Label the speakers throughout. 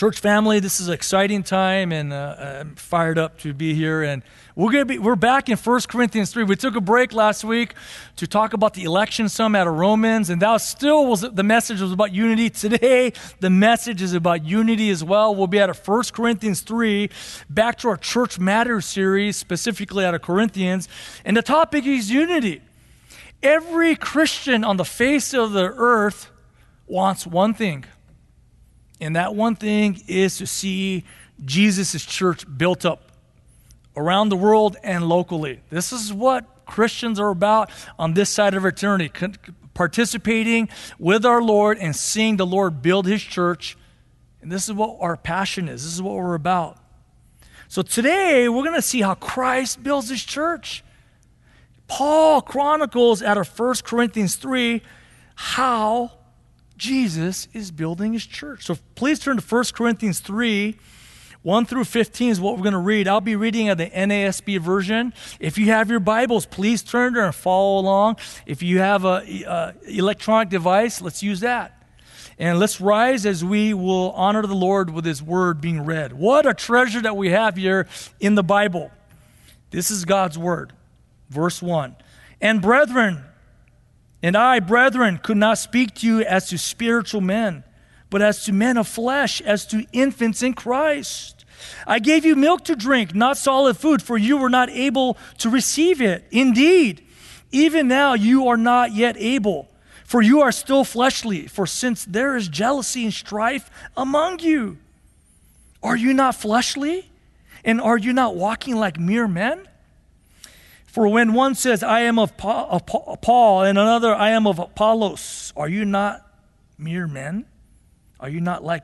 Speaker 1: Church family, this is an exciting time, and uh, I'm fired up to be here. And we're gonna be we're back in 1 Corinthians 3. We took a break last week to talk about the election some out of Romans, and that was still was the message was about unity. Today, the message is about unity as well. We'll be out of 1 Corinthians 3, back to our Church Matters series, specifically out of Corinthians, and the topic is unity. Every Christian on the face of the earth wants one thing and that one thing is to see Jesus' church built up around the world and locally. This is what Christians are about on this side of eternity participating with our Lord and seeing the Lord build his church. And this is what our passion is, this is what we're about. So today, we're going to see how Christ builds his church. Paul chronicles out of 1 Corinthians 3 how Jesus is building his church. So please turn to 1 Corinthians 3. 1 through 15 is what we're going to read. I'll be reading at the NASB version. If you have your Bibles, please turn there and follow along. If you have an electronic device, let's use that. And let's rise as we will honor the Lord with his word being read. What a treasure that we have here in the Bible. This is God's word. Verse 1. And brethren, and I, brethren, could not speak to you as to spiritual men, but as to men of flesh, as to infants in Christ. I gave you milk to drink, not solid food, for you were not able to receive it. Indeed, even now you are not yet able, for you are still fleshly. For since there is jealousy and strife among you, are you not fleshly? And are you not walking like mere men? For when one says, I am of Paul, and another, I am of Apollos, are you not mere men? Are you not like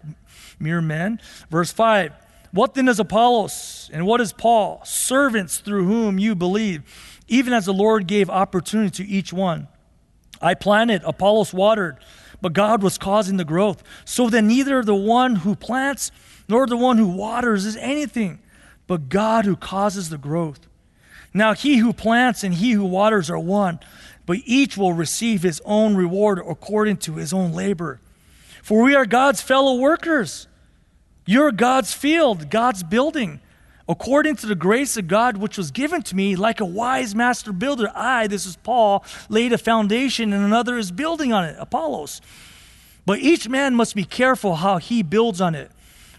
Speaker 1: mere men? Verse 5 What then is Apollos, and what is Paul? Servants through whom you believe, even as the Lord gave opportunity to each one. I planted, Apollos watered, but God was causing the growth. So then neither the one who plants nor the one who waters is anything, but God who causes the growth. Now he who plants and he who waters are one, but each will receive his own reward according to his own labor. For we are God's fellow workers. You're God's field, God's building. According to the grace of God which was given to me, like a wise master builder, I, this is Paul, laid a foundation and another is building on it, Apollos. But each man must be careful how he builds on it.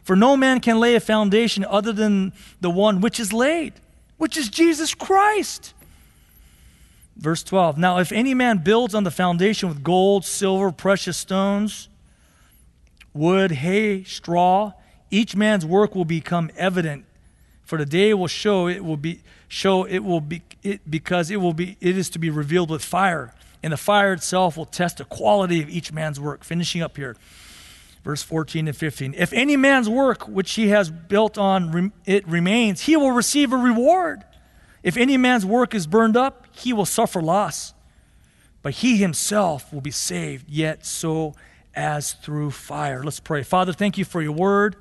Speaker 1: For no man can lay a foundation other than the one which is laid which is Jesus Christ. Verse 12 Now, if any man builds on the foundation with gold, silver, precious stones, wood, hay, straw, each man's work will become evident. For the day will show it will be show it will be it because it will be it is to be revealed with fire, and the fire itself will test the quality of each man's work. Finishing up here verse 14 and 15. If any man's work which he has built on it remains, he will receive a reward. If any man's work is burned up, he will suffer loss. But he himself will be saved, yet so as through fire. Let's pray. Father, thank you for your word.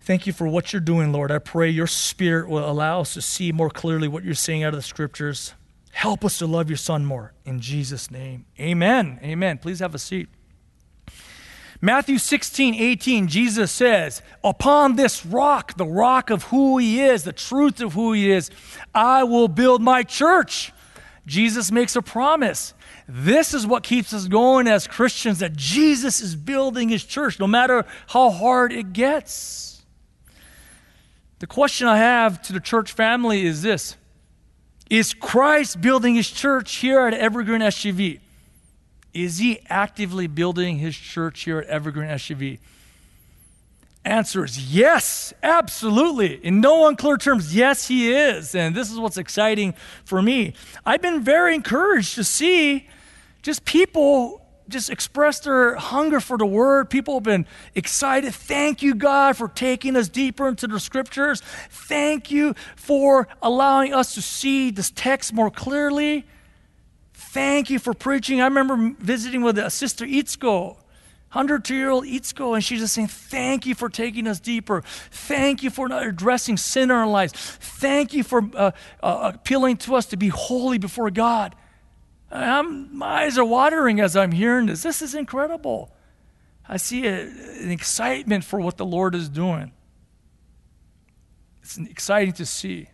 Speaker 1: Thank you for what you're doing, Lord. I pray your spirit will allow us to see more clearly what you're saying out of the scriptures. Help us to love your son more. In Jesus' name, amen. Amen. Please have a seat. Matthew 16, 18, Jesus says, Upon this rock, the rock of who he is, the truth of who he is, I will build my church. Jesus makes a promise. This is what keeps us going as Christians that Jesus is building his church, no matter how hard it gets. The question I have to the church family is this Is Christ building his church here at Evergreen SGV? Is he actively building his church here at Evergreen SGV? Answer is yes, absolutely. In no unclear terms, yes, he is. And this is what's exciting for me. I've been very encouraged to see just people just express their hunger for the word. People have been excited. Thank you, God, for taking us deeper into the scriptures. Thank you for allowing us to see this text more clearly. Thank you for preaching. I remember visiting with a sister Itzko, 102 year old Itzko, and she's just saying, Thank you for taking us deeper. Thank you for addressing sin in our lives. Thank you for uh, uh, appealing to us to be holy before God. I'm, my eyes are watering as I'm hearing this. This is incredible. I see a, an excitement for what the Lord is doing. It's exciting to see.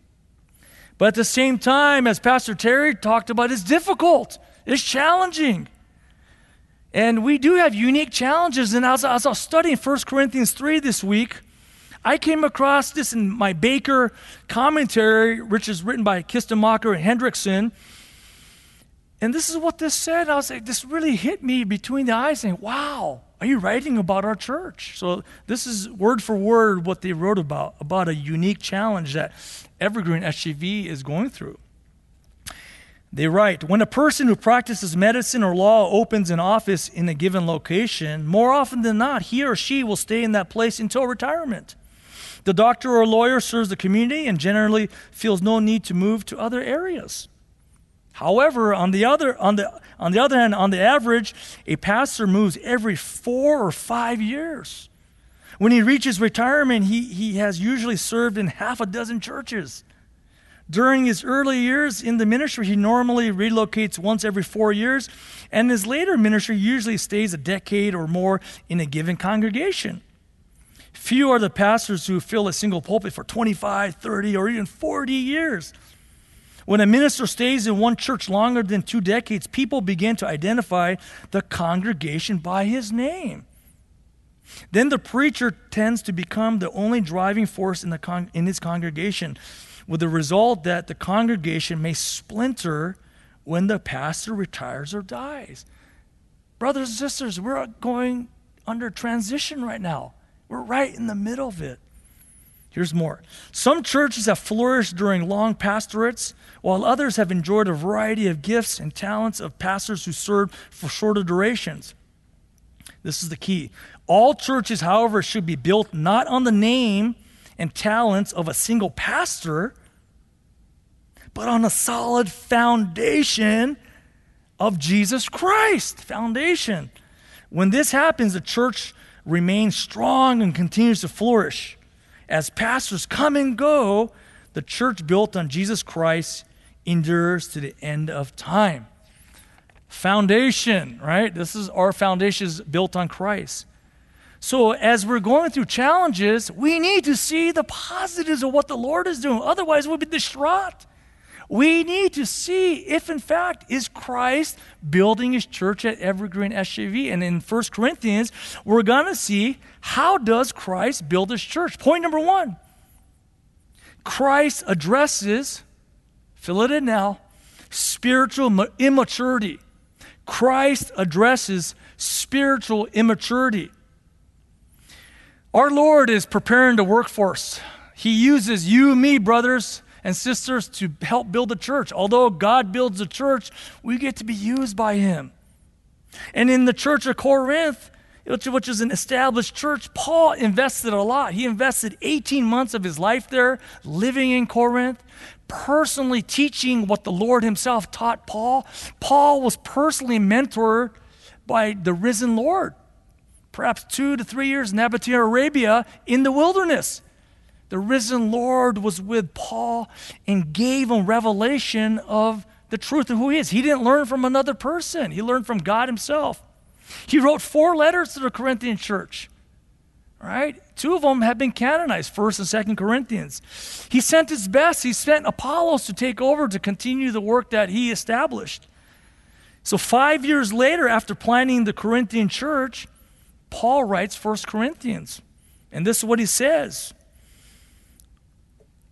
Speaker 1: But at the same time, as Pastor Terry talked about, it's difficult, it's challenging. And we do have unique challenges. And as, as I was studying 1 Corinthians 3 this week, I came across this in my Baker commentary, which is written by Kistemaker and Hendriksen. And this is what this said. I was like, this really hit me between the eyes, saying, wow, are you writing about our church? So this is word for word what they wrote about, about a unique challenge that Evergreen SGV is going through. They write When a person who practices medicine or law opens an office in a given location, more often than not, he or she will stay in that place until retirement. The doctor or lawyer serves the community and generally feels no need to move to other areas. However, on the other, on the, on the other hand, on the average, a pastor moves every four or five years. When he reaches retirement, he, he has usually served in half a dozen churches. During his early years in the ministry, he normally relocates once every four years, and his later ministry usually stays a decade or more in a given congregation. Few are the pastors who fill a single pulpit for 25, 30, or even 40 years. When a minister stays in one church longer than two decades, people begin to identify the congregation by his name. Then the preacher tends to become the only driving force in, the con- in his congregation, with the result that the congregation may splinter when the pastor retires or dies. Brothers and sisters, we're going under transition right now. We're right in the middle of it. Here's more. Some churches have flourished during long pastorates, while others have enjoyed a variety of gifts and talents of pastors who served for shorter durations. This is the key. All churches, however, should be built not on the name and talents of a single pastor, but on a solid foundation of Jesus Christ. Foundation. When this happens, the church remains strong and continues to flourish as pastors come and go, the church built on Jesus Christ endures to the end of time. Foundation, right? This is our foundation is built on Christ. So as we're going through challenges, we need to see the positives of what the Lord is doing. Otherwise, we'll be distraught. We need to see if, in fact, is Christ building his church at Evergreen SGV. And in 1 Corinthians, we're going to see how does Christ build his church. Point number one, Christ addresses, fill it in now, spiritual immaturity. Christ addresses spiritual immaturity. Our Lord is preparing the workforce. He uses you, me, brothers, and sisters to help build the church. Although God builds the church, we get to be used by Him. And in the church of Corinth, which is an established church, Paul invested a lot. He invested 18 months of his life there, living in Corinth, personally teaching what the Lord himself taught Paul. Paul was personally mentored by the risen Lord, perhaps two to three years in Nabatea, Arabia, in the wilderness. The risen Lord was with Paul and gave him revelation of the truth of who he is. He didn't learn from another person, he learned from God himself. He wrote four letters to the Corinthian church. Right? Two of them have been canonized, 1st and 2nd Corinthians. He sent his best. He sent Apollos to take over to continue the work that he established. So 5 years later after planting the Corinthian church, Paul writes 1 Corinthians. And this is what he says.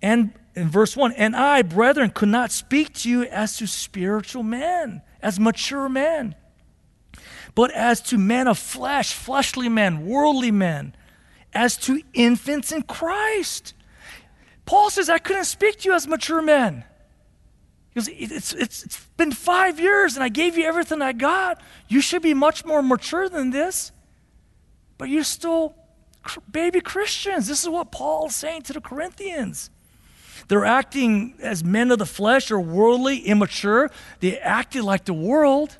Speaker 1: And in verse 1, and I, brethren, could not speak to you as to spiritual men, as mature men, but as to men of flesh, fleshly men, worldly men, as to infants in Christ. Paul says, I couldn't speak to you as mature men. Because it's, it's, it's been five years and I gave you everything I got. You should be much more mature than this. But you're still baby Christians. This is what Paul's saying to the Corinthians. They're acting as men of the flesh or worldly, immature. They acted like the world.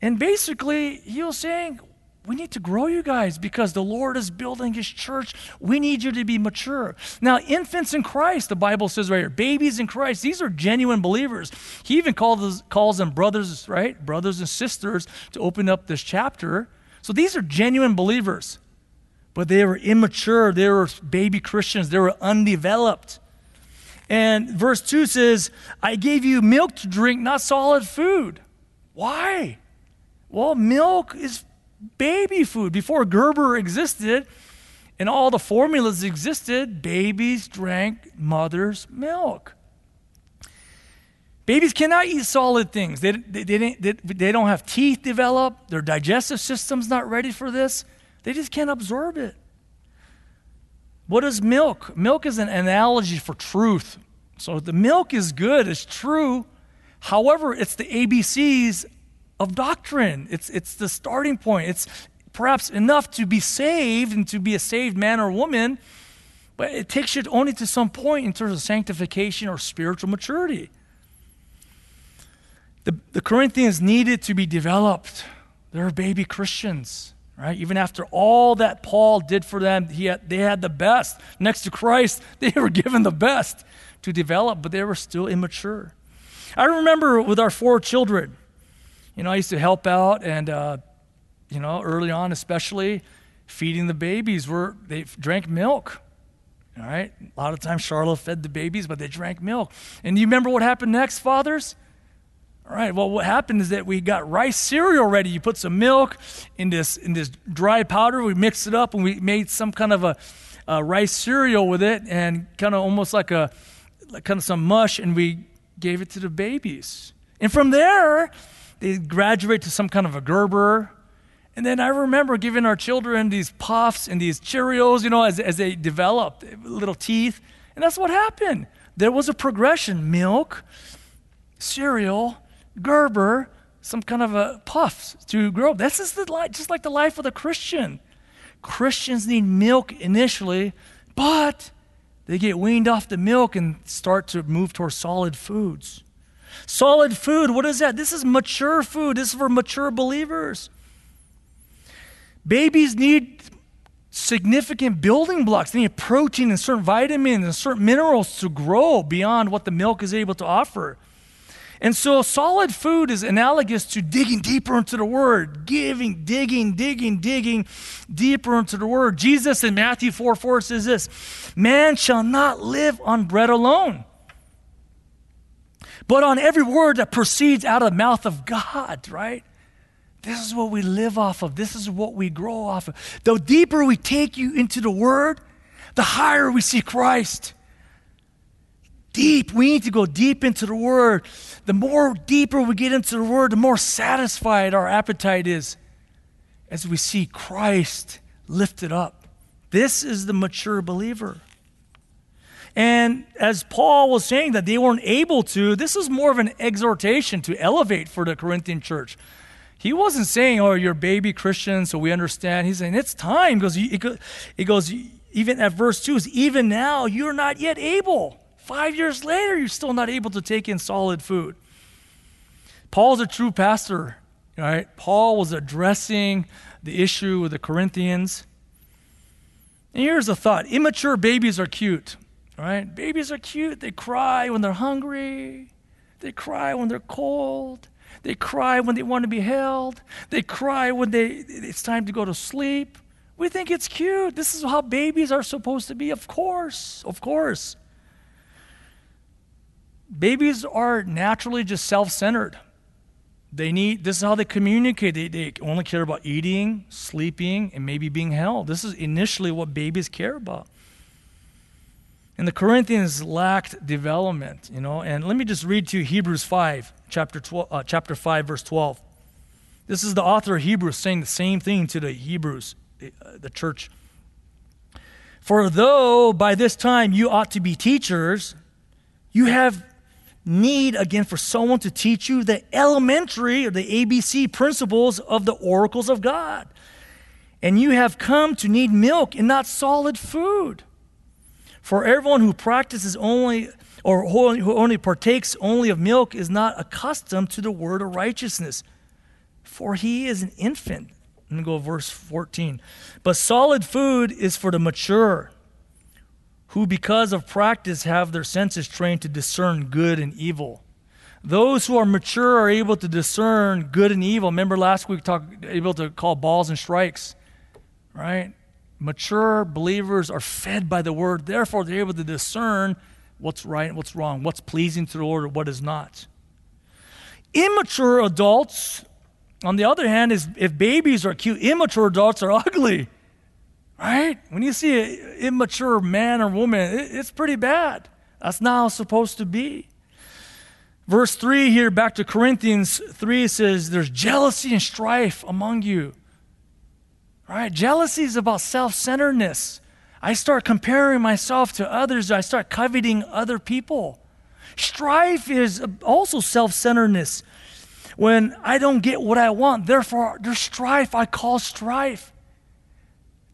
Speaker 1: And basically, he was saying, we need to grow you guys because the Lord is building his church. We need you to be mature. Now, infants in Christ, the Bible says right here, babies in Christ, these are genuine believers. He even calls, calls them brothers, right? Brothers and sisters to open up this chapter. So these are genuine believers, but they were immature. They were baby Christians. They were undeveloped. And verse 2 says, I gave you milk to drink, not solid food. Why? Well, milk is baby food. Before Gerber existed and all the formulas existed, babies drank mother's milk. Babies cannot eat solid things. They, they, they, they, they don't have teeth developed. Their digestive system's not ready for this. They just can't absorb it. What is milk? Milk is an analogy for truth. So the milk is good, it's true. However, it's the ABCs of doctrine. It's, it's the starting point. It's perhaps enough to be saved and to be a saved man or woman, but it takes you only to some point in terms of sanctification or spiritual maturity. The, the Corinthians needed to be developed. They're baby Christians, right? Even after all that Paul did for them, he had, they had the best. Next to Christ, they were given the best to develop, but they were still immature. I remember with our four children, you know, I used to help out, and, uh, you know, early on, especially feeding the babies, were they drank milk. All right? A lot of times Charlotte fed the babies, but they drank milk. And you remember what happened next, fathers? All right, well, what happened is that we got rice cereal ready. You put some milk in this, in this dry powder, we mixed it up, and we made some kind of a, a rice cereal with it, and kind of almost like a like kind of some mush, and we gave it to the babies. And from there, they graduate to some kind of a Gerber. And then I remember giving our children these puffs and these Cheerios, you know, as, as they developed little teeth. And that's what happened. There was a progression milk, cereal, Gerber, some kind of a puffs to grow. This is the life, just like the life of a Christian. Christians need milk initially, but they get weaned off the milk and start to move towards solid foods. Solid food, what is that? This is mature food. This is for mature believers. Babies need significant building blocks. They need protein and certain vitamins and certain minerals to grow beyond what the milk is able to offer. And so, solid food is analogous to digging deeper into the Word, giving, digging, digging, digging deeper into the Word. Jesus in Matthew 4 4 says this Man shall not live on bread alone, but on every word that proceeds out of the mouth of God, right? This is what we live off of. This is what we grow off of. The deeper we take you into the Word, the higher we see Christ deep. We need to go deep into the Word. The more deeper we get into the Word, the more satisfied our appetite is as we see Christ lifted up. This is the mature believer. And as Paul was saying that they weren't able to, this is more of an exhortation to elevate for the Corinthian church. He wasn't saying, oh, you're baby Christians, so we understand. He's saying, it's time. Because it goes, even at verse 2, is even now you're not yet able. Five years later, you're still not able to take in solid food. Paul's a true pastor, right? Paul was addressing the issue with the Corinthians. And here's a thought immature babies are cute, right? Babies are cute. They cry when they're hungry, they cry when they're cold. They cry when they want to be held. They cry when they, it's time to go to sleep. We think it's cute. This is how babies are supposed to be. Of course, of course. Babies are naturally just self centered. They need, this is how they communicate. They, they only care about eating, sleeping, and maybe being held. This is initially what babies care about. And the Corinthians lacked development, you know. And let me just read to you Hebrews 5, chapter, 12, uh, chapter 5, verse 12. This is the author of Hebrews saying the same thing to the Hebrews, uh, the church. For though by this time you ought to be teachers, you have need again for someone to teach you the elementary or the ABC principles of the oracles of God. And you have come to need milk and not solid food. For everyone who practices only or who only partakes only of milk is not accustomed to the word of righteousness, for he is an infant. Let me go verse 14. But solid food is for the mature who, because of practice, have their senses trained to discern good and evil. Those who are mature are able to discern good and evil. Remember last week, we talked able to call balls and strikes, right? Mature believers are fed by the word. Therefore, they're able to discern what's right and what's wrong, what's pleasing to the Lord, or what is not. Immature adults, on the other hand, is if babies are cute, immature adults are ugly. Right? When you see an immature man or woman, it, it's pretty bad. That's not how it's supposed to be. Verse 3 here, back to Corinthians 3, says, There's jealousy and strife among you. Right? Jealousy is about self centeredness. I start comparing myself to others, I start coveting other people. Strife is also self centeredness. When I don't get what I want, therefore, there's strife. I call strife.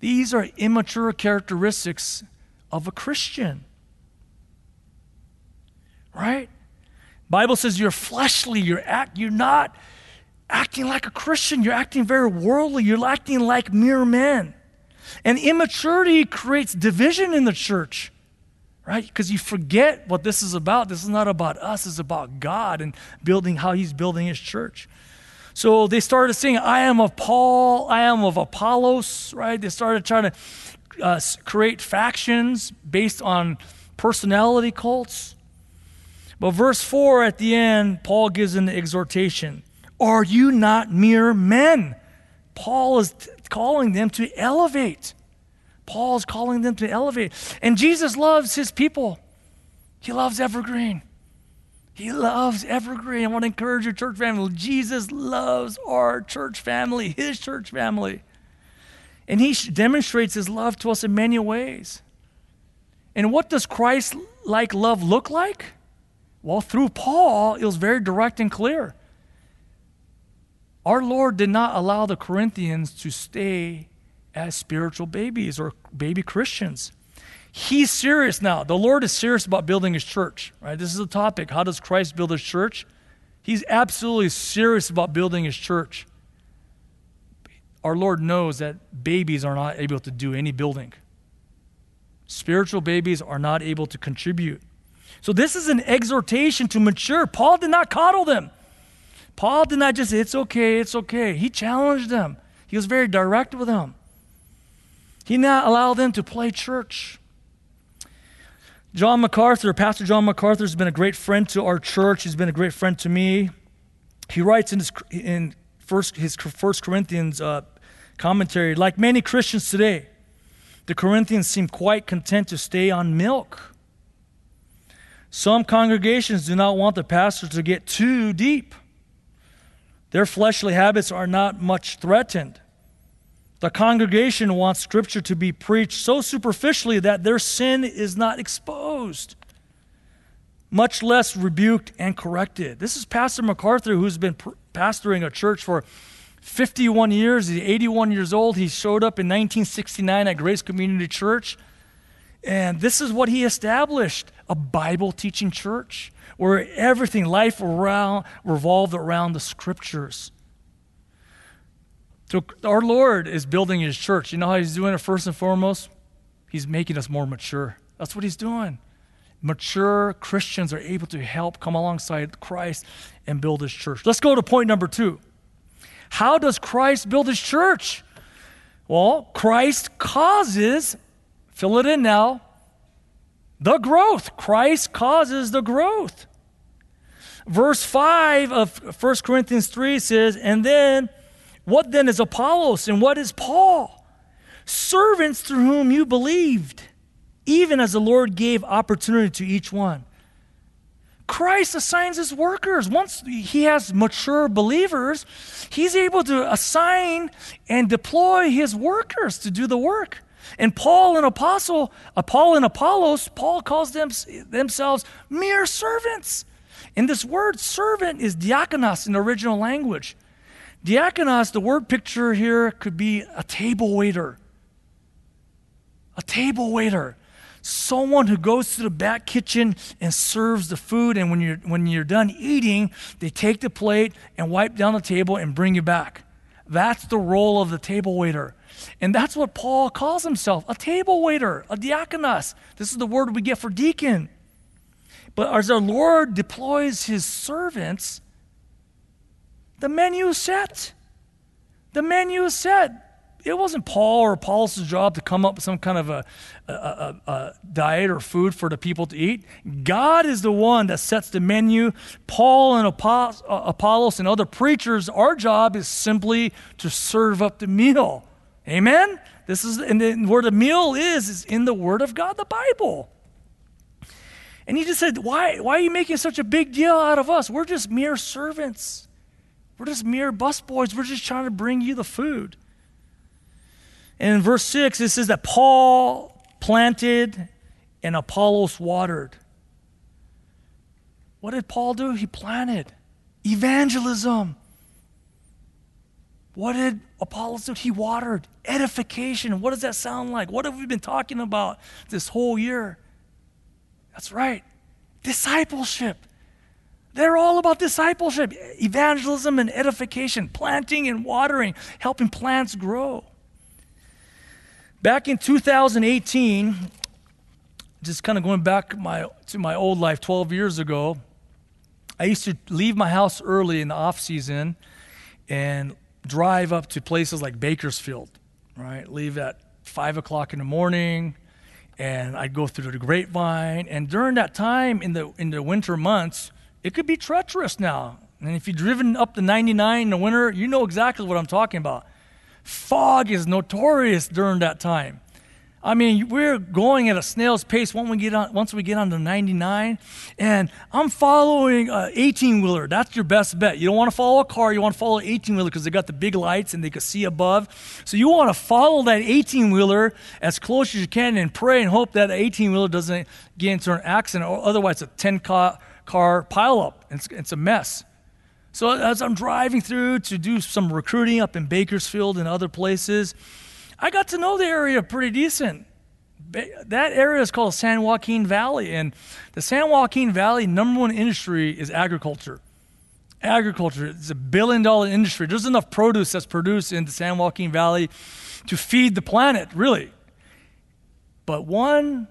Speaker 1: These are immature characteristics of a Christian. Right? Bible says you're fleshly, you're act, you're not acting like a Christian, you're acting very worldly, you're acting like mere men. And immaturity creates division in the church, right? Because you forget what this is about. This is not about us, it's about God and building how He's building His church. So they started saying, I am of Paul, I am of Apollos, right? They started trying to uh, create factions based on personality cults. But verse 4 at the end, Paul gives an exhortation Are you not mere men? Paul is t- calling them to elevate. Paul is calling them to elevate. And Jesus loves his people, he loves Evergreen. He loves Evergreen. I want to encourage your church family. Jesus loves our church family, his church family. And he demonstrates his love to us in many ways. And what does Christ like love look like? Well, through Paul, it was very direct and clear. Our Lord did not allow the Corinthians to stay as spiritual babies or baby Christians. He's serious now. The Lord is serious about building his church, right? This is the topic. How does Christ build his church? He's absolutely serious about building his church. Our Lord knows that babies are not able to do any building. Spiritual babies are not able to contribute. So, this is an exhortation to mature. Paul did not coddle them. Paul did not just say, it's okay, it's okay. He challenged them, he was very direct with them. He did not allow them to play church. John MacArthur, Pastor John MacArthur, has been a great friend to our church. He's been a great friend to me. He writes in his, in first, his First Corinthians uh, commentary, like many Christians today, the Corinthians seem quite content to stay on milk. Some congregations do not want the pastor to get too deep. Their fleshly habits are not much threatened. The congregation wants Scripture to be preached so superficially that their sin is not exposed, much less rebuked and corrected. This is Pastor MacArthur, who's been pastoring a church for 51 years. He's 81 years old. He showed up in 1969 at Grace Community Church. And this is what he established a Bible teaching church where everything, life around, revolved around the scriptures. So our Lord is building his church. You know how he's doing it first and foremost? He's making us more mature. That's what he's doing. Mature Christians are able to help come alongside Christ and build his church. Let's go to point number two. How does Christ build his church? Well, Christ causes, fill it in now, the growth. Christ causes the growth. Verse 5 of 1 Corinthians 3 says, And then what then is Apollos and what is Paul? Servants through whom you believed, even as the Lord gave opportunity to each one. Christ assigns his workers. Once he has mature believers, he's able to assign and deploy his workers to do the work. And Paul and Apostle, uh, Paul and Apollos, Paul calls them themselves mere servants. And this word servant is diakonos in the original language. Diakonos, the word picture here could be a table waiter. A table waiter. Someone who goes to the back kitchen and serves the food, and when you're, when you're done eating, they take the plate and wipe down the table and bring you back. That's the role of the table waiter. And that's what Paul calls himself a table waiter, a diakonos. This is the word we get for deacon. But as our Lord deploys his servants, the menu set. The menu set. It wasn't Paul or Apollos' job to come up with some kind of a, a, a, a, diet or food for the people to eat. God is the one that sets the menu. Paul and uh, Apollos and other preachers, our job is simply to serve up the meal. Amen? This is and the, where the meal is is in the Word of God, the Bible. And he just said, why, why are you making such a big deal out of us? We're just mere servants. We're just mere busboys. We're just trying to bring you the food. And in verse 6, it says that Paul planted and Apollos watered. What did Paul do? He planted evangelism. What did Apollos do? He watered edification. What does that sound like? What have we been talking about this whole year? That's right, discipleship. They're all about discipleship, evangelism and edification, planting and watering, helping plants grow. Back in 2018, just kind of going back my, to my old life 12 years ago, I used to leave my house early in the off season and drive up to places like Bakersfield, right? Leave at five o'clock in the morning, and I'd go through the grapevine. And during that time in the in the winter months, it could be treacherous now. And if you've driven up the 99 in the winter, you know exactly what I'm talking about. Fog is notorious during that time. I mean, we're going at a snail's pace once we get on, once we get on the 99, and I'm following an 18 wheeler. That's your best bet. You don't want to follow a car, you want to follow an 18 wheeler because they got the big lights and they can see above. So you want to follow that 18 wheeler as close as you can and pray and hope that 18 wheeler doesn't get into an accident, or otherwise, a 10 car, car pileup. It's, it's a mess. So as I'm driving through to do some recruiting up in Bakersfield and other places, I got to know the area pretty decent. That area is called San Joaquin Valley, and the San Joaquin Valley number one industry is agriculture. Agriculture is a billion dollar industry. There's enough produce that's produced in the San Joaquin Valley to feed the planet, really. But one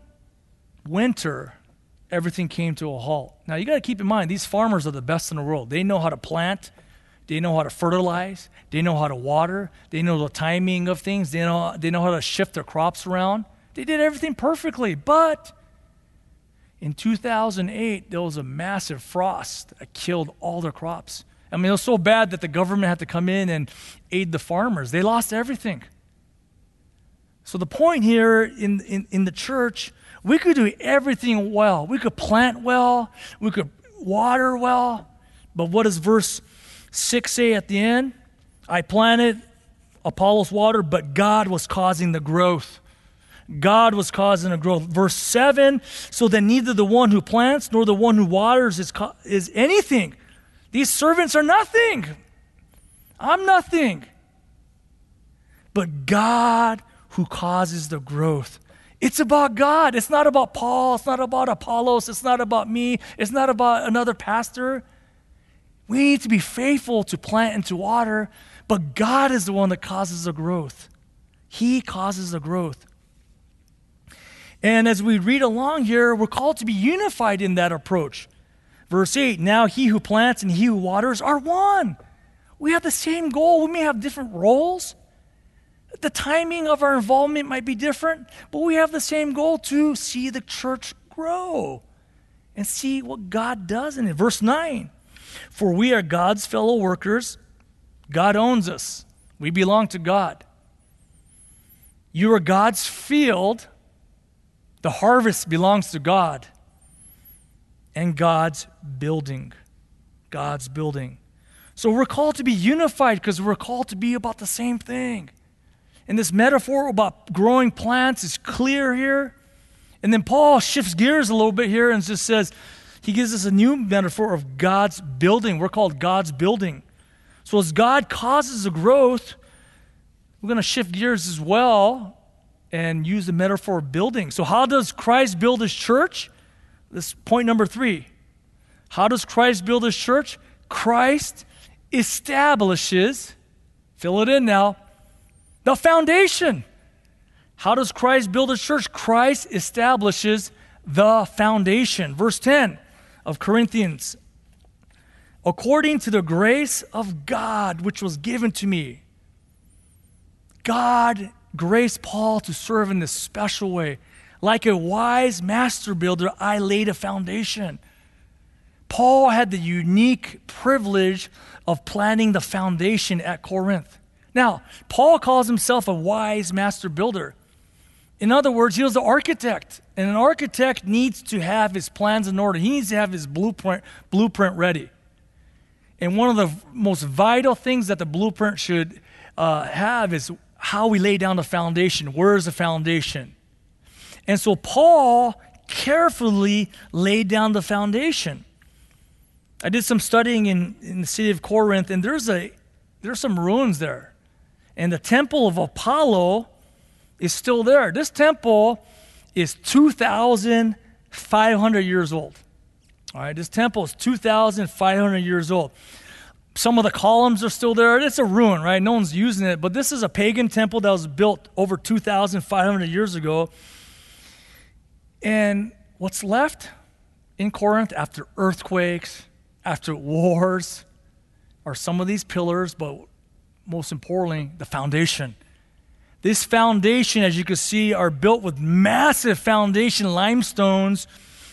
Speaker 1: winter, everything came to a halt. Now you got to keep in mind, these farmers are the best in the world. They know how to plant, they know how to fertilize, they know how to water, they know the timing of things, they know, they know how to shift their crops around. They did everything perfectly. But in 2008, there was a massive frost that killed all their crops. I mean, it was so bad that the government had to come in and aid the farmers. They lost everything. So, the point here in, in, in the church, we could do everything well. We could plant well, we could water well. But what does verse 6 say at the end? I planted, Apollos water, but God was causing the growth. God was causing a growth. Verse 7 so that neither the one who plants nor the one who waters is, is anything. These servants are nothing. I'm nothing. But God who causes the growth. It's about God. It's not about Paul. It's not about Apollos. It's not about me. It's not about another pastor. We need to be faithful to plant and to water, but God is the one that causes the growth. He causes the growth. And as we read along here, we're called to be unified in that approach. Verse 8 Now he who plants and he who waters are one. We have the same goal. We may have different roles. The timing of our involvement might be different, but we have the same goal to see the church grow and see what God does in it. Verse 9 For we are God's fellow workers, God owns us, we belong to God. You are God's field the harvest belongs to God and God's building. God's building. So we're called to be unified because we're called to be about the same thing. And this metaphor about growing plants is clear here. And then Paul shifts gears a little bit here and just says, he gives us a new metaphor of God's building. We're called God's building. So as God causes the growth, we're going to shift gears as well and use the metaphor of building. So, how does Christ build his church? This point number three. How does Christ build his church? Christ establishes, fill it in now, the foundation. How does Christ build a church? Christ establishes the foundation. Verse 10 of Corinthians. According to the grace of God which was given to me, God graced Paul to serve in this special way. Like a wise master builder, I laid a foundation. Paul had the unique privilege of planning the foundation at Corinth. Now, Paul calls himself a wise master builder. In other words, he was the architect, and an architect needs to have his plans in order. He needs to have his blueprint, blueprint ready. And one of the most vital things that the blueprint should uh, have is how we lay down the foundation. Where is the foundation? And so Paul carefully laid down the foundation. I did some studying in, in the city of Corinth, and there's a there's some ruins there. And the temple of Apollo is still there. This temple is 2,500 years old. All right, this temple is 2,500 years old. Some of the columns are still there. It's a ruin, right? No one's using it. But this is a pagan temple that was built over 2,500 years ago. And what's left in Corinth after earthquakes, after wars, are some of these pillars, but most importantly, the foundation. This foundation, as you can see, are built with massive foundation limestones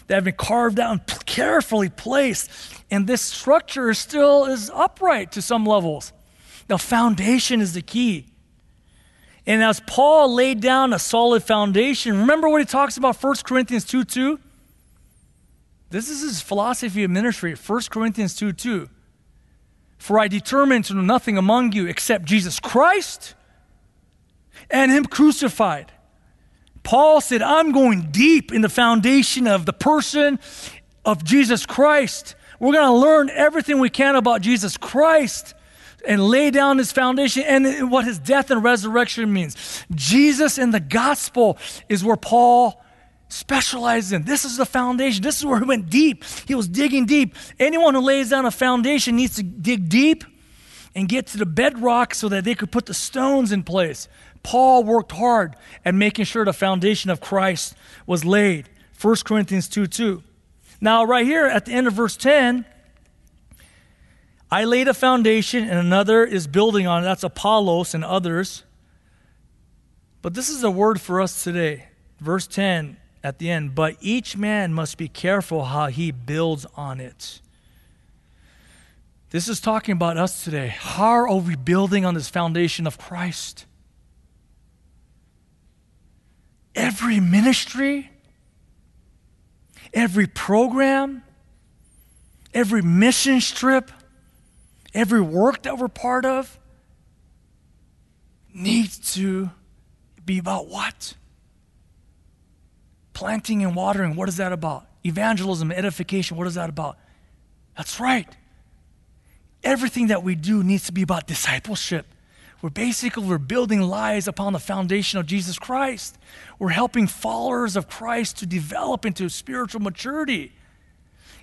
Speaker 1: that have been carved out and carefully placed. And this structure still is upright to some levels. The foundation is the key. And as Paul laid down a solid foundation, remember what he talks about 1 Corinthians 2 2? This is his philosophy of ministry, 1 Corinthians 2 2. For I determined to know nothing among you except Jesus Christ and Him crucified. Paul said, I'm going deep in the foundation of the person of Jesus Christ. We're going to learn everything we can about Jesus Christ and lay down his foundation and what his death and resurrection means. Jesus and the gospel is where Paul specialized in. This is the foundation. This is where he went deep. He was digging deep. Anyone who lays down a foundation needs to dig deep and get to the bedrock so that they could put the stones in place. Paul worked hard at making sure the foundation of Christ was laid. 1 Corinthians 2 2. Now, right here at the end of verse 10, I laid a foundation and another is building on it. That's Apollos and others. But this is a word for us today. Verse 10 at the end. But each man must be careful how he builds on it. This is talking about us today. How are we building on this foundation of Christ? Every ministry, every program, every mission trip, every work that we're part of needs to be about what? Planting and watering, what is that about? Evangelism, edification, what is that about? That's right. Everything that we do needs to be about discipleship. We're basically we're building lives upon the foundation of Jesus Christ. We're helping followers of Christ to develop into spiritual maturity.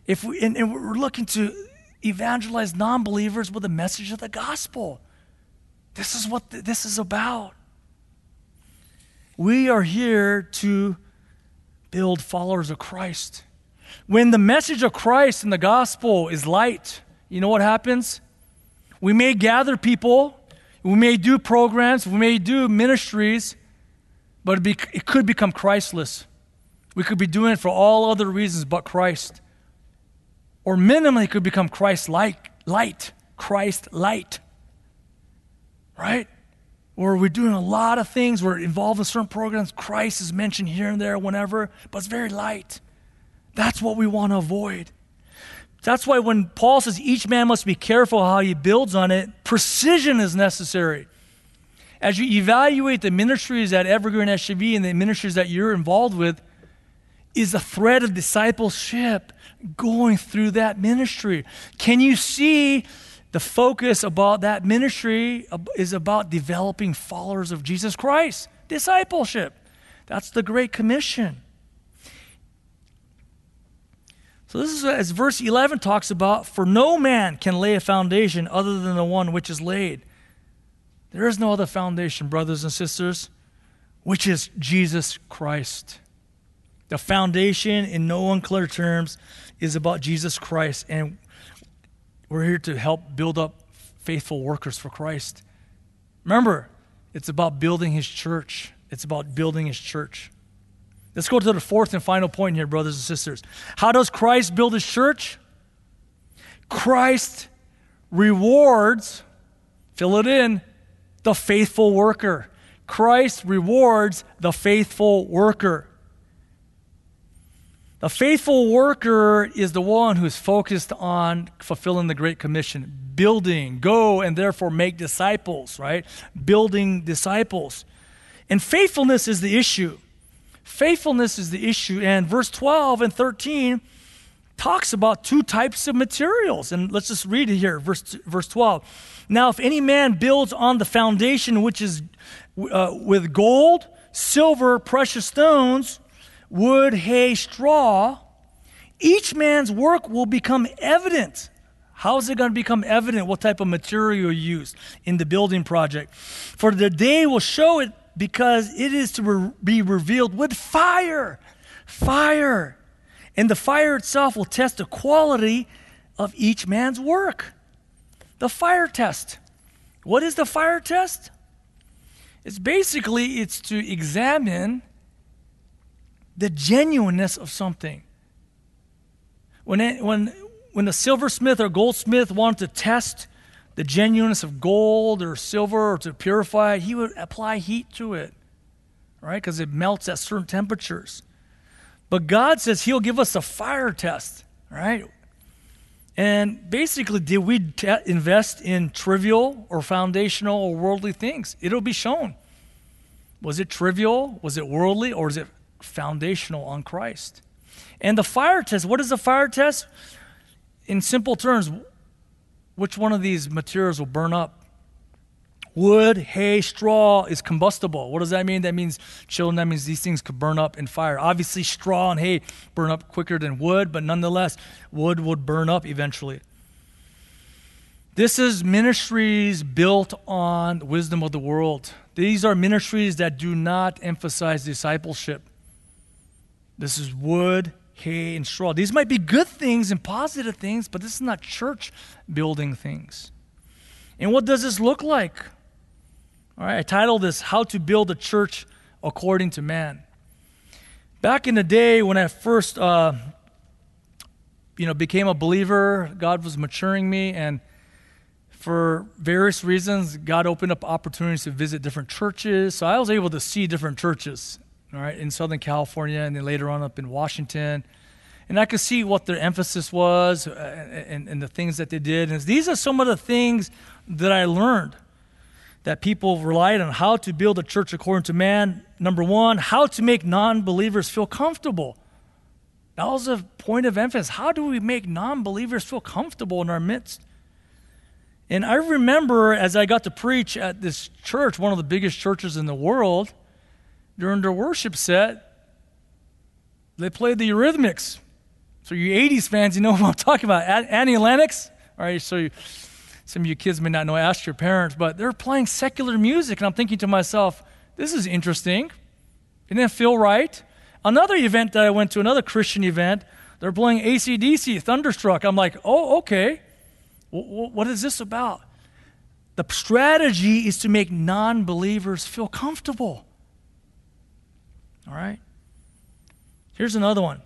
Speaker 1: If we and, and we're looking to evangelize non-believers with the message of the gospel. This is what th- this is about. We are here to build followers of Christ. When the message of Christ in the gospel is light, you know what happens? We may gather people, we may do programs, we may do ministries, but it, be, it could become Christless. We could be doing it for all other reasons but Christ. Or minimally could become Christ like light, Christ light. Right? Or we're doing a lot of things, we're involved in certain programs. Christ is mentioned here and there, whenever, but it's very light. That's what we want to avoid. That's why when Paul says each man must be careful how he builds on it, precision is necessary. As you evaluate the ministries at Evergreen SGV and the ministries that you're involved with, is a thread of discipleship going through that ministry. Can you see the focus about that ministry is about developing followers of Jesus Christ? Discipleship. That's the Great Commission. So, this is as verse 11 talks about for no man can lay a foundation other than the one which is laid. There is no other foundation, brothers and sisters, which is Jesus Christ. The foundation, in no unclear terms, is about Jesus Christ. And we're here to help build up faithful workers for Christ. Remember, it's about building his church. It's about building his church. Let's go to the fourth and final point here, brothers and sisters. How does Christ build his church? Christ rewards, fill it in, the faithful worker. Christ rewards the faithful worker. The faithful worker is the one who's focused on fulfilling the Great Commission, building, go and therefore make disciples, right? Building disciples. And faithfulness is the issue. Faithfulness is the issue. And verse 12 and 13 talks about two types of materials. And let's just read it here, verse, verse 12. Now, if any man builds on the foundation, which is uh, with gold, silver, precious stones, wood, hay, straw, each man's work will become evident. How is it going to become evident what type of material you used in the building project? For the day will show it because it is to re- be revealed with fire. Fire. And the fire itself will test the quality of each man's work. The fire test. What is the fire test? It's basically it's to examine the genuineness of something. When, it, when, when the silversmith or goldsmith wanted to test the genuineness of gold or silver or to purify it, he would apply heat to it, right? Because it melts at certain temperatures. But God says He'll give us a fire test, right? And basically, did we invest in trivial or foundational or worldly things? It'll be shown. Was it trivial? Was it worldly? Or is it foundational on Christ? And the fire test, what is the fire test? In simple terms, which one of these materials will burn up? Wood, hay, straw is combustible. What does that mean? That means, children, that means these things could burn up in fire. Obviously, straw and hay burn up quicker than wood, but nonetheless, wood would burn up eventually. This is ministries built on wisdom of the world. These are ministries that do not emphasize discipleship. This is wood, hay, and straw. These might be good things and positive things, but this is not church building things. And what does this look like? All right, I titled this How to Build a Church According to Man. Back in the day when I first uh, you know, became a believer, God was maturing me, and for various reasons, God opened up opportunities to visit different churches. So I was able to see different churches all right, in Southern California and then later on up in Washington. And I could see what their emphasis was uh, and, and the things that they did. And these are some of the things that I learned that people relied on how to build a church according to man. Number one, how to make non believers feel comfortable. That was a point of emphasis. How do we make non believers feel comfortable in our midst? And I remember as I got to preach at this church, one of the biggest churches in the world, during their worship set, they played the Eurythmics. So you 80s fans, you know what I'm talking about. Annie Lennox. All right, so you, some of you kids may not know, ask your parents, but they're playing secular music. And I'm thinking to myself, this is interesting. Didn't it feel right? Another event that I went to, another Christian event, they're playing ACDC, Thunderstruck. I'm like, oh, okay. W- what is this about? The strategy is to make non believers feel comfortable. All right? Here's another one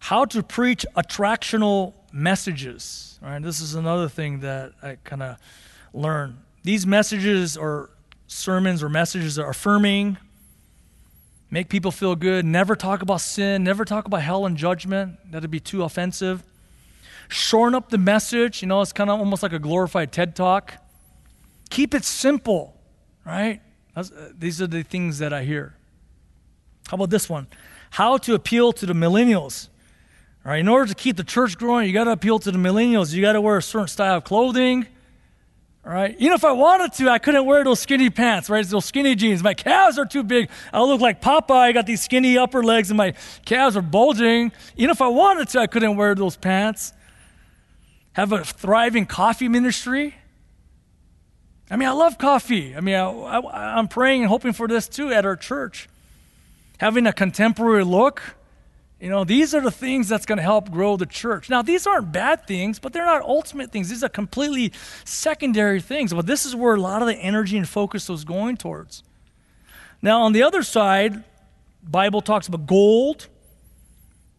Speaker 1: how to preach attractional messages. All right, this is another thing that I kind of learned. These messages or sermons or messages are affirming, make people feel good, never talk about sin, never talk about hell and judgment. That'd be too offensive. Shorn up the message, you know, it's kind of almost like a glorified TED talk. Keep it simple, right? That's, uh, these are the things that I hear. How about this one? How to appeal to the millennials. All right, in order to keep the church growing, you got to appeal to the millennials. You got to wear a certain style of clothing. All right, know, if I wanted to, I couldn't wear those skinny pants, right? Those skinny jeans. My calves are too big. I look like Popeye. I got these skinny upper legs, and my calves are bulging. Know, if I wanted to, I couldn't wear those pants. Have a thriving coffee ministry. I mean, I love coffee. I mean, I, I, I'm praying and hoping for this too at our church having a contemporary look. You know, these are the things that's going to help grow the church. Now, these aren't bad things, but they're not ultimate things. These are completely secondary things. But this is where a lot of the energy and focus was going towards. Now, on the other side, Bible talks about gold,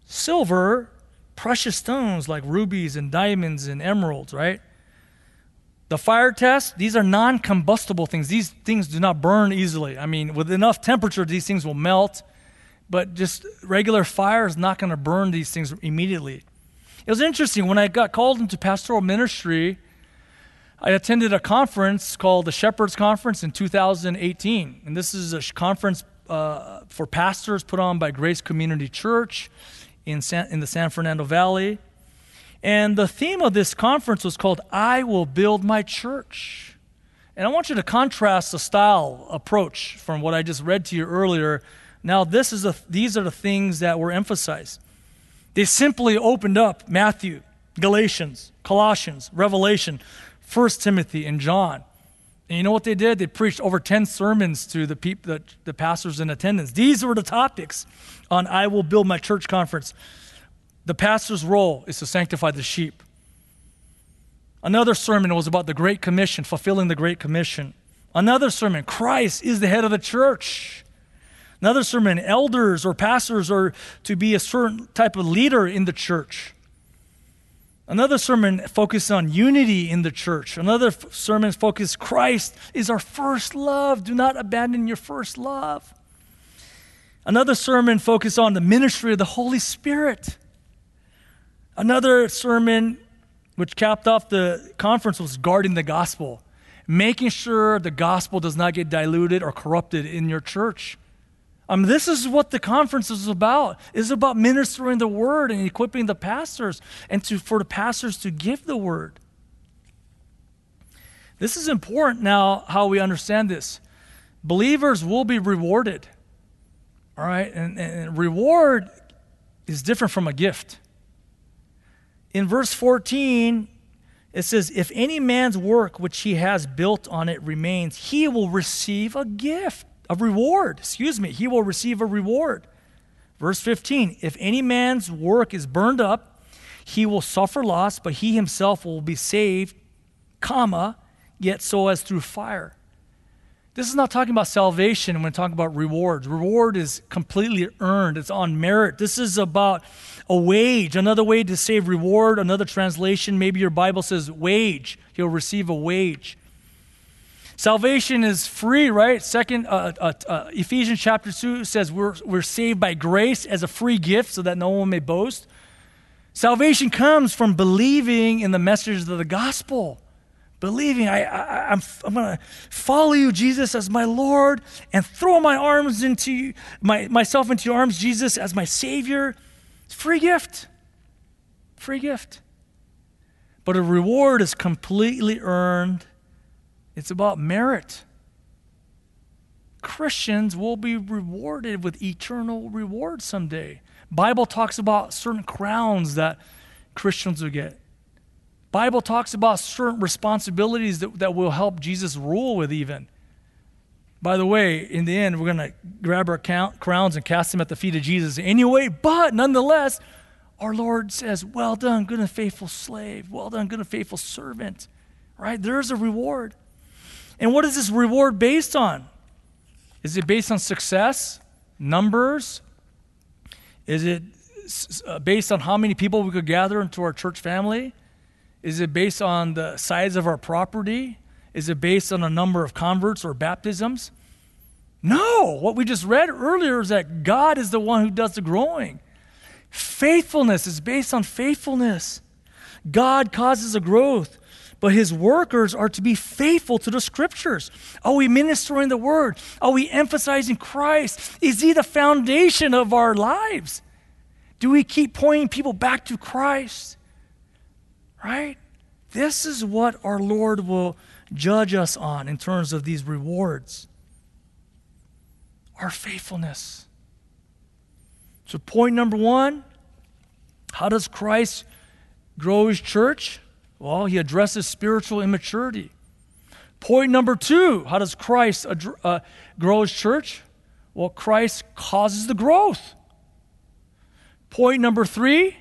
Speaker 1: silver, precious stones like rubies and diamonds and emeralds, right? The fire test, these are non combustible things. These things do not burn easily. I mean, with enough temperature, these things will melt, but just regular fire is not going to burn these things immediately. It was interesting when I got called into pastoral ministry. I attended a conference called the Shepherds Conference in 2018. And this is a conference uh, for pastors put on by Grace Community Church in, San, in the San Fernando Valley. And the theme of this conference was called I Will Build My Church. And I want you to contrast the style approach from what I just read to you earlier. Now, this is a, these are the things that were emphasized. They simply opened up Matthew, Galatians, Colossians, Revelation, 1 Timothy, and John. And you know what they did? They preached over 10 sermons to the, people, the, the pastors in attendance. These were the topics on I Will Build My Church conference. The pastor's role is to sanctify the sheep. Another sermon was about the Great Commission, fulfilling the Great Commission. Another sermon, Christ is the head of the church. Another sermon, elders or pastors are to be a certain type of leader in the church. Another sermon focused on unity in the church. Another f- sermon focused Christ is our first love. Do not abandon your first love. Another sermon focused on the ministry of the Holy Spirit. Another sermon which capped off the conference was guarding the gospel, making sure the gospel does not get diluted or corrupted in your church. Um, this is what the conference is about. It's about ministering the word and equipping the pastors and to, for the pastors to give the word. This is important now how we understand this. Believers will be rewarded. All right? And, and reward is different from a gift. In verse 14, it says, If any man's work which he has built on it remains, he will receive a gift a reward. Excuse me. He will receive a reward. Verse 15 If any man's work is burned up, he will suffer loss, but he himself will be saved, comma, yet so as through fire. This is not talking about salvation when talking about rewards. Reward is completely earned, it's on merit. This is about a wage. Another way to say reward, another translation, maybe your Bible says wage. He'll receive a wage. Salvation is free, right? Second, uh, uh, uh, Ephesians chapter 2 says we're, we're saved by grace as a free gift so that no one may boast. Salvation comes from believing in the message of the gospel. Believing, I, I, I'm, I'm going to follow you, Jesus, as my Lord, and throw my arms into you, my, myself into your arms, Jesus, as my Savior. It's free gift. Free gift. But a reward is completely earned it's about merit. Christians will be rewarded with eternal reward someday. Bible talks about certain crowns that Christians will get. Bible talks about certain responsibilities that, that will help Jesus rule with even. By the way, in the end, we're going to grab our count, crowns and cast them at the feet of Jesus anyway, but nonetheless, our Lord says, Well done, good and faithful slave. Well done, good and faithful servant. Right? There's a reward. And what is this reward based on? Is it based on success, numbers? Is it uh, based on how many people we could gather into our church family? Is it based on the size of our property? Is it based on a number of converts or baptisms? No. What we just read earlier is that God is the one who does the growing. Faithfulness is based on faithfulness. God causes a growth but his workers are to be faithful to the scriptures. Are we ministering the word? Are we emphasizing Christ? Is he the foundation of our lives? Do we keep pointing people back to Christ? Right? This is what our Lord will judge us on in terms of these rewards our faithfulness. So, point number one how does Christ grow his church? Well, he addresses spiritual immaturity. Point number two how does Christ uh, grow his church? Well, Christ causes the growth. Point number three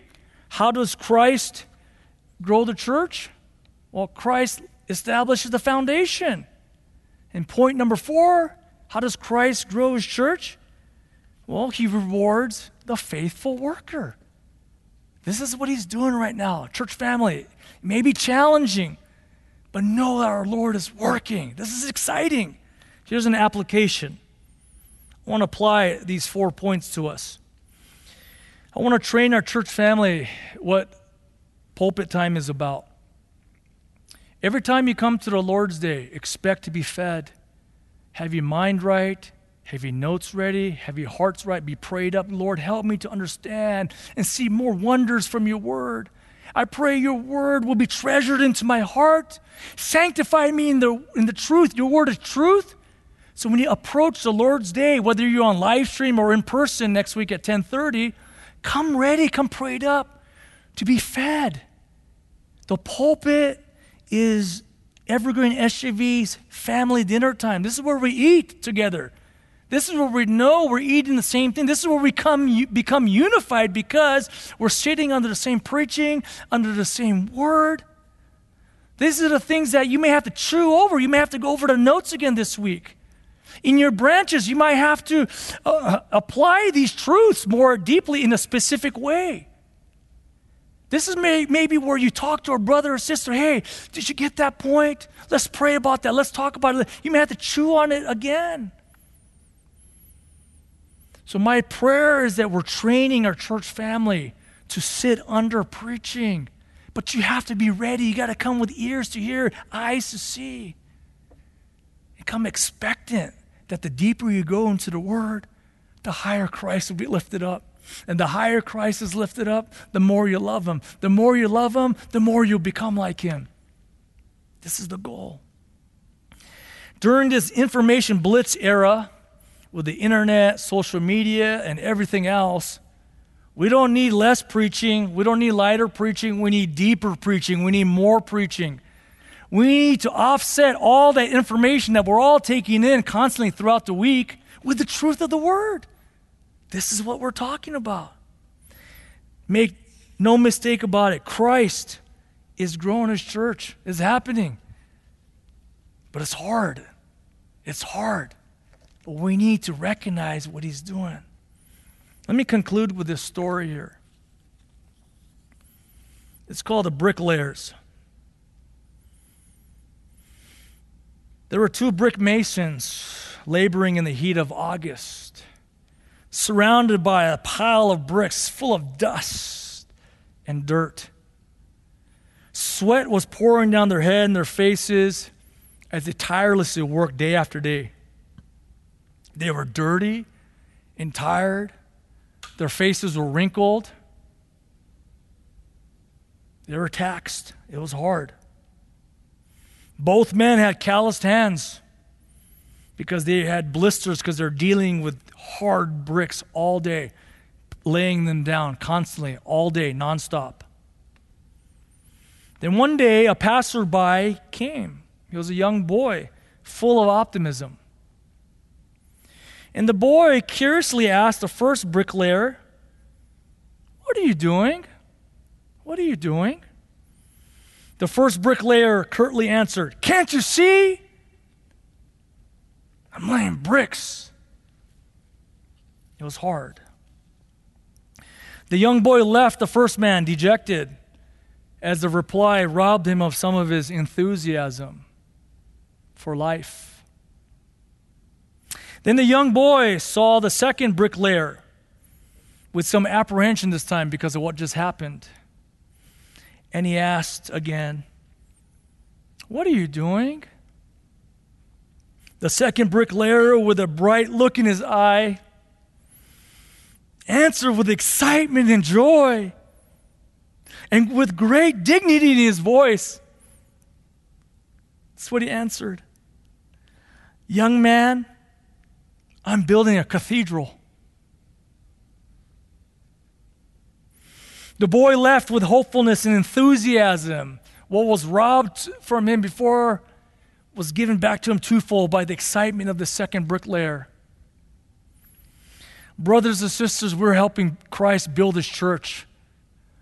Speaker 1: how does Christ grow the church? Well, Christ establishes the foundation. And point number four how does Christ grow his church? Well, he rewards the faithful worker. This is what he's doing right now. Church family, it may be challenging, but know that our Lord is working. This is exciting. Here's an application. I want to apply these four points to us. I want to train our church family what pulpit time is about. Every time you come to the Lord's Day, expect to be fed. Have your mind right, have your notes ready? Have your hearts right? Be prayed up. Lord, help me to understand and see more wonders from your word. I pray your word will be treasured into my heart. Sanctify me in the, in the truth. Your word is truth. So when you approach the Lord's day, whether you're on live stream or in person next week at 1030, come ready, come prayed up to be fed. The pulpit is Evergreen SGV's family dinner time. This is where we eat together. This is where we know we're eating the same thing. This is where we come, become unified because we're sitting under the same preaching, under the same word. These are the things that you may have to chew over. You may have to go over the notes again this week. In your branches, you might have to uh, apply these truths more deeply in a specific way. This is may, maybe where you talk to a brother or sister, hey, did you get that point? Let's pray about that. Let's talk about it. You may have to chew on it again. So, my prayer is that we're training our church family to sit under preaching. But you have to be ready. You got to come with ears to hear, eyes to see. And come expectant that the deeper you go into the Word, the higher Christ will be lifted up. And the higher Christ is lifted up, the more you love Him. The more you love Him, the more you'll become like Him. This is the goal. During this information blitz era, with the internet, social media, and everything else, we don't need less preaching. We don't need lighter preaching. We need deeper preaching. We need more preaching. We need to offset all that information that we're all taking in constantly throughout the week with the truth of the word. This is what we're talking about. Make no mistake about it. Christ is growing his church, is happening. But it's hard. It's hard. But we need to recognize what he's doing. Let me conclude with this story here. It's called the bricklayers. There were two brick masons laboring in the heat of August, surrounded by a pile of bricks full of dust and dirt. Sweat was pouring down their head and their faces as they tirelessly worked day after day. They were dirty and tired. Their faces were wrinkled. They were taxed. It was hard. Both men had calloused hands because they had blisters because they're dealing with hard bricks all day, laying them down constantly, all day, nonstop. Then one day, a passerby came. He was a young boy, full of optimism. And the boy curiously asked the first bricklayer, What are you doing? What are you doing? The first bricklayer curtly answered, Can't you see? I'm laying bricks. It was hard. The young boy left the first man dejected as the reply robbed him of some of his enthusiasm for life. Then the young boy saw the second bricklayer with some apprehension this time because of what just happened. And he asked again, What are you doing? The second bricklayer, with a bright look in his eye, answered with excitement and joy and with great dignity in his voice. That's what he answered. Young man, I'm building a cathedral. The boy left with hopefulness and enthusiasm. What was robbed from him before was given back to him twofold by the excitement of the second bricklayer. Brothers and sisters, we're helping Christ build his church.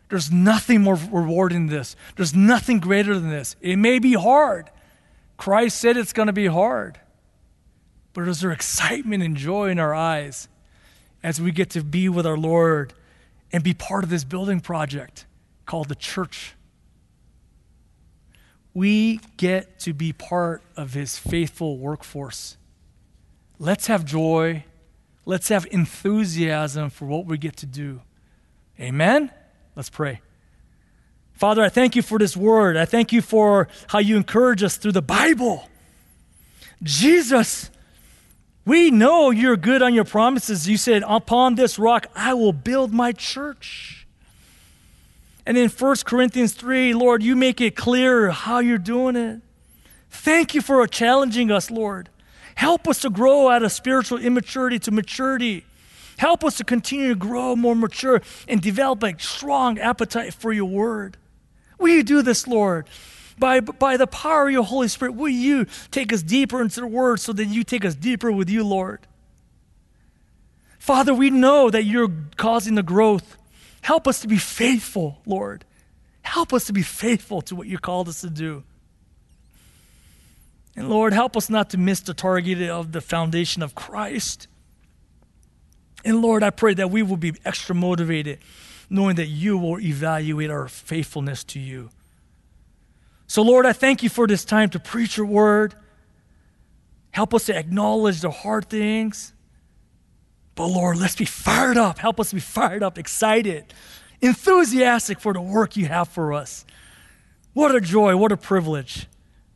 Speaker 1: There's nothing more rewarding than this. There's nothing greater than this. It may be hard. Christ said it's going to be hard. But is there excitement and joy in our eyes as we get to be with our Lord and be part of this building project called the church? We get to be part of his faithful workforce. Let's have joy. Let's have enthusiasm for what we get to do. Amen? Let's pray. Father, I thank you for this word. I thank you for how you encourage us through the Bible. Jesus, we know you're good on your promises. You said, Upon this rock I will build my church. And in 1 Corinthians 3, Lord, you make it clear how you're doing it. Thank you for challenging us, Lord. Help us to grow out of spiritual immaturity to maturity. Help us to continue to grow more mature and develop a strong appetite for your word. Will you do this, Lord? By, by the power of your Holy Spirit, will you take us deeper into the word so that you take us deeper with you, Lord? Father, we know that you're causing the growth Help us to be faithful, Lord. Help us to be faithful to what you called us to do. And Lord, help us not to miss the target of the foundation of Christ. And Lord, I pray that we will be extra motivated knowing that you will evaluate our faithfulness to you. So, Lord, I thank you for this time to preach your word. Help us to acknowledge the hard things. But Lord, let's be fired up. Help us to be fired up, excited, enthusiastic for the work you have for us. What a joy, what a privilege.